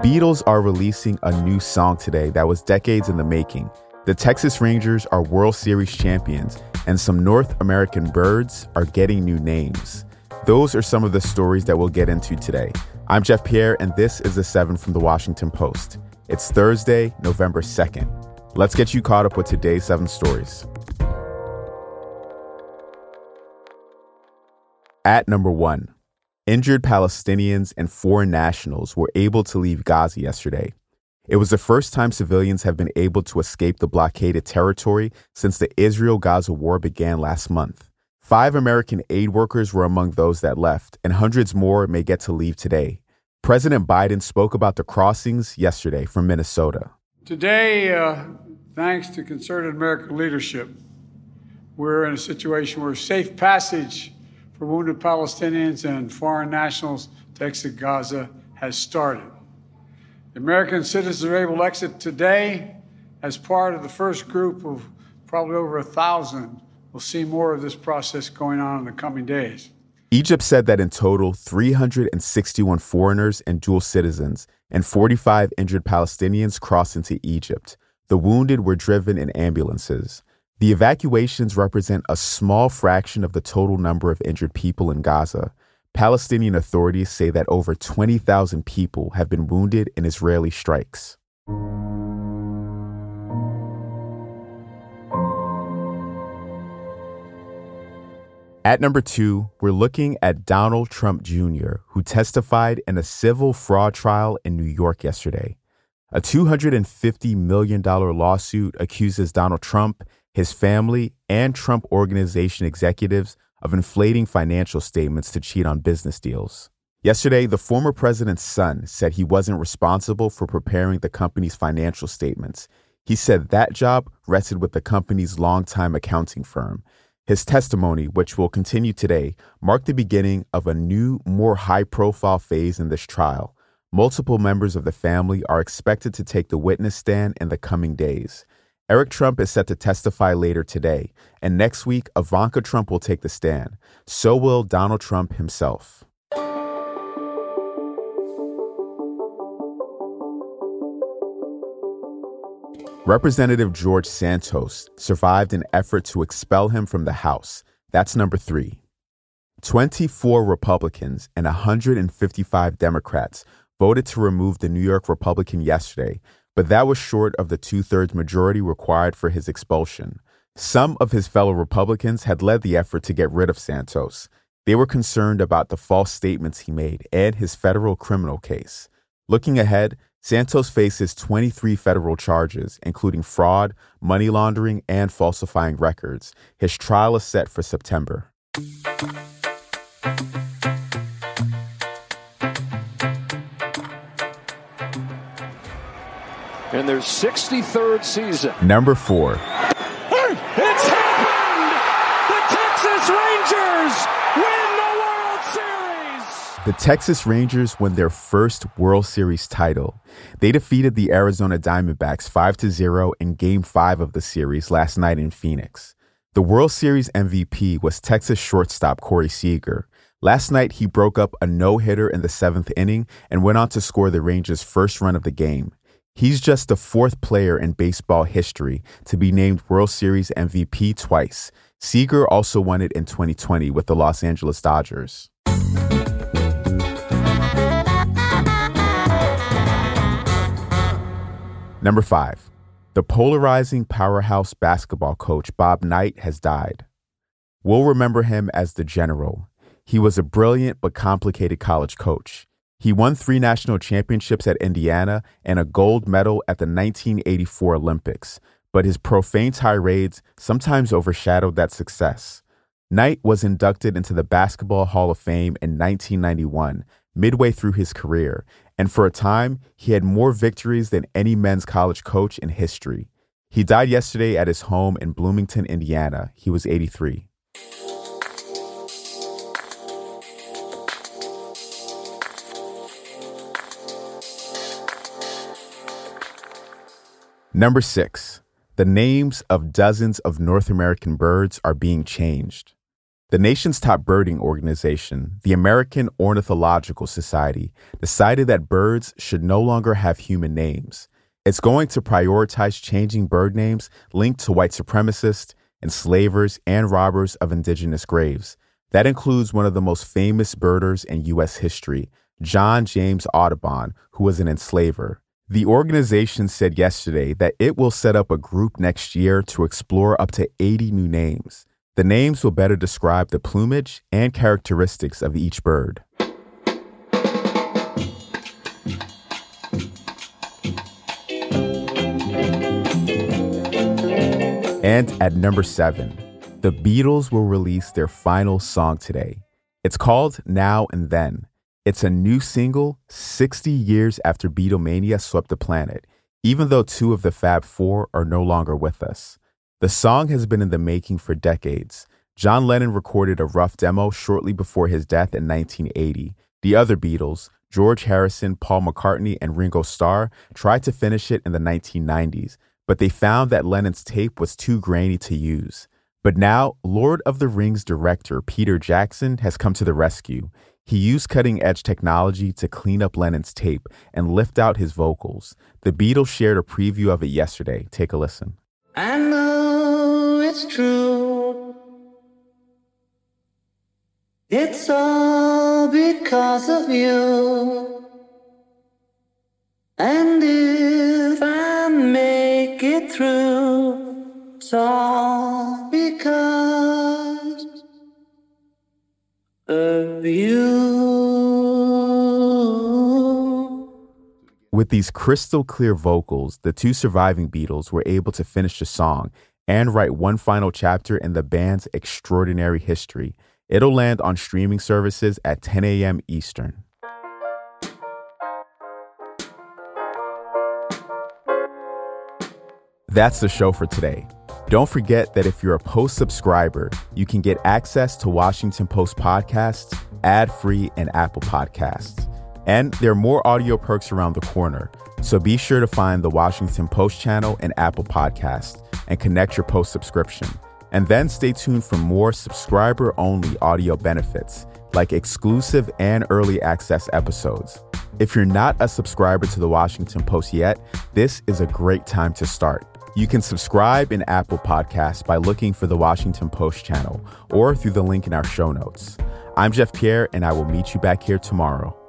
Beatles are releasing a new song today that was decades in the making. The Texas Rangers are World Series champions, and some North American birds are getting new names. Those are some of the stories that we'll get into today. I'm Jeff Pierre, and this is the 7 from the Washington Post. It's Thursday, November 2nd. Let's get you caught up with today's 7 stories. At number 1, injured Palestinians and foreign nationals were able to leave Gaza yesterday. It was the first time civilians have been able to escape the blockaded territory since the Israel Gaza war began last month. Five American aid workers were among those that left, and hundreds more may get to leave today. President Biden spoke about the crossings yesterday from Minnesota. Today, uh, thanks to concerted American leadership, we're in a situation where safe passage for wounded Palestinians and foreign nationals to exit Gaza has started. The American citizens are able to exit today as part of the first group of probably over a thousand We'll see more of this process going on in the coming days. Egypt said that in total, 361 foreigners and dual citizens and 45 injured Palestinians crossed into Egypt. The wounded were driven in ambulances. The evacuations represent a small fraction of the total number of injured people in Gaza. Palestinian authorities say that over 20,000 people have been wounded in Israeli strikes. At number two, we're looking at Donald Trump Jr., who testified in a civil fraud trial in New York yesterday. A $250 million lawsuit accuses Donald Trump, his family, and Trump Organization executives of inflating financial statements to cheat on business deals. Yesterday, the former president's son said he wasn't responsible for preparing the company's financial statements. He said that job rested with the company's longtime accounting firm. His testimony, which will continue today, marked the beginning of a new, more high profile phase in this trial. Multiple members of the family are expected to take the witness stand in the coming days. Eric Trump is set to testify later today, and next week, Ivanka Trump will take the stand. So will Donald Trump himself. Representative George Santos survived an effort to expel him from the House. That's number three. 24 Republicans and 155 Democrats voted to remove the New York Republican yesterday, but that was short of the two thirds majority required for his expulsion. Some of his fellow Republicans had led the effort to get rid of Santos. They were concerned about the false statements he made and his federal criminal case. Looking ahead, Santos faces 23 federal charges, including fraud, money laundering, and falsifying records. His trial is set for September. In their 63rd season. Number four. It's happened! The Texas Rangers win the World Series! The Texas Rangers won their first World Series title. They defeated the Arizona Diamondbacks 5 0 in Game 5 of the series last night in Phoenix. The World Series MVP was Texas shortstop Corey Seager. Last night, he broke up a no hitter in the seventh inning and went on to score the Rangers' first run of the game. He's just the fourth player in baseball history to be named World Series MVP twice. Seager also won it in 2020 with the Los Angeles Dodgers. Number five, the polarizing powerhouse basketball coach Bob Knight has died. We'll remember him as the General. He was a brilliant but complicated college coach. He won three national championships at Indiana and a gold medal at the 1984 Olympics, but his profane tirades sometimes overshadowed that success. Knight was inducted into the Basketball Hall of Fame in 1991, midway through his career, and for a time, he had more victories than any men's college coach in history. He died yesterday at his home in Bloomington, Indiana. He was 83. Number six, the names of dozens of North American birds are being changed. The nation's top birding organization, the American Ornithological Society, decided that birds should no longer have human names. It's going to prioritize changing bird names linked to white supremacists, enslavers, and robbers of indigenous graves. That includes one of the most famous birders in U.S. history, John James Audubon, who was an enslaver. The organization said yesterday that it will set up a group next year to explore up to 80 new names. The names will better describe the plumage and characteristics of each bird. And at number seven, the Beatles will release their final song today. It's called Now and Then. It's a new single 60 years after Beatlemania swept the planet, even though two of the Fab Four are no longer with us. The song has been in the making for decades. John Lennon recorded a rough demo shortly before his death in 1980. The other Beatles, George Harrison, Paul McCartney, and Ringo Starr, tried to finish it in the 1990s, but they found that Lennon's tape was too grainy to use. But now, Lord of the Rings director Peter Jackson has come to the rescue. He used cutting edge technology to clean up Lennon's tape and lift out his vocals. The Beatles shared a preview of it yesterday. Take a listen. I know it's true. It's all because of you. Of you. With these crystal clear vocals, the two surviving Beatles were able to finish the song and write one final chapter in the band's extraordinary history. It'll land on streaming services at 10 a.m. Eastern. That's the show for today. Don't forget that if you're a Post subscriber, you can get access to Washington Post podcasts ad free and Apple Podcasts. And there are more audio perks around the corner. So be sure to find the Washington Post channel and Apple Podcasts and connect your Post subscription. And then stay tuned for more subscriber only audio benefits like exclusive and early access episodes. If you're not a subscriber to the Washington Post yet, this is a great time to start. You can subscribe in Apple Podcasts by looking for the Washington Post channel or through the link in our show notes. I'm Jeff Pierre, and I will meet you back here tomorrow.